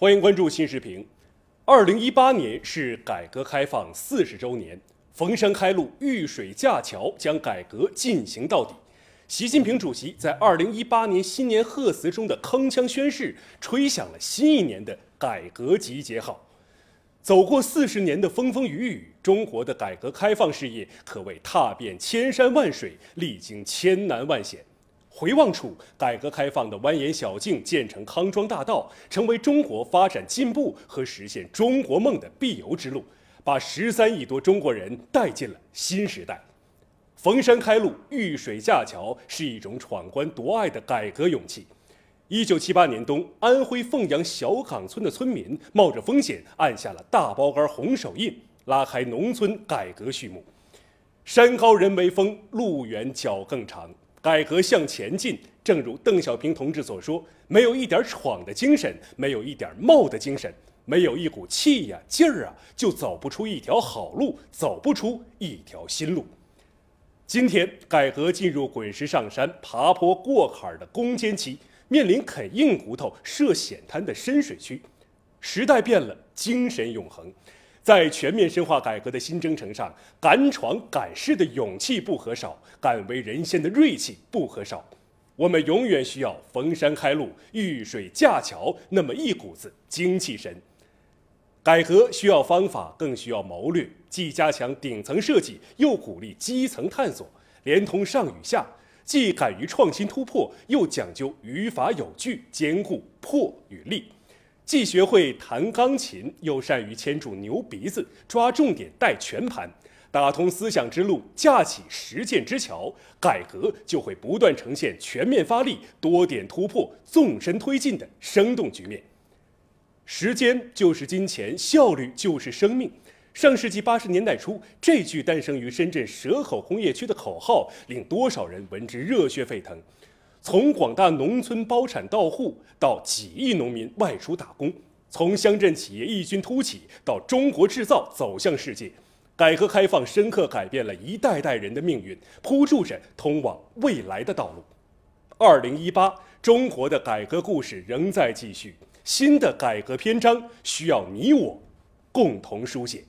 欢迎关注新视频。二零一八年是改革开放四十周年，逢山开路，遇水架桥，将改革进行到底。习近平主席在二零一八年新年贺词中的铿锵宣誓，吹响了新一年的改革集结号。走过四十年的风风雨雨，中国的改革开放事业可谓踏遍千山万水，历经千难万险。回望处，改革开放的蜿蜒小径建成康庄大道，成为中国发展进步和实现中国梦的必由之路，把十三亿多中国人带进了新时代。逢山开路，遇水架桥，是一种闯关夺爱的改革勇气。一九七八年冬，安徽凤阳小岗村的村民冒着风险按下了大包杆红手印，拉开农村改革序幕。山高人为峰，路远脚更长。改革向前进，正如邓小平同志所说：“没有一点闯的精神，没有一点冒的精神，没有一股气呀劲儿啊，就走不出一条好路，走不出一条新路。”今天，改革进入滚石上山、爬坡过坎的攻坚期，面临啃硬骨头、涉险滩的深水区。时代变了，精神永恒。在全面深化改革的新征程上，敢闯敢试的勇气不可少，敢为人先的锐气不可少。我们永远需要逢山开路、遇水架桥那么一股子精气神。改革需要方法，更需要谋略，既加强顶层设计，又鼓励基层探索，连通上与下，既敢于创新突破，又讲究语法有据，兼顾破与立。既学会弹钢琴，又善于牵住牛鼻子，抓重点带全盘，打通思想之路，架起实践之桥，改革就会不断呈现全面发力、多点突破、纵深推进的生动局面。时间就是金钱，效率就是生命。上世纪八十年代初，这句诞生于深圳蛇口工业区的口号，令多少人闻之热血沸腾。从广大农村包产到户，到几亿农民外出打工；从乡镇企业异军突起，到中国制造走向世界，改革开放深刻改变了一代代人的命运，铺筑着通往未来的道路。二零一八，中国的改革故事仍在继续，新的改革篇章需要你我共同书写。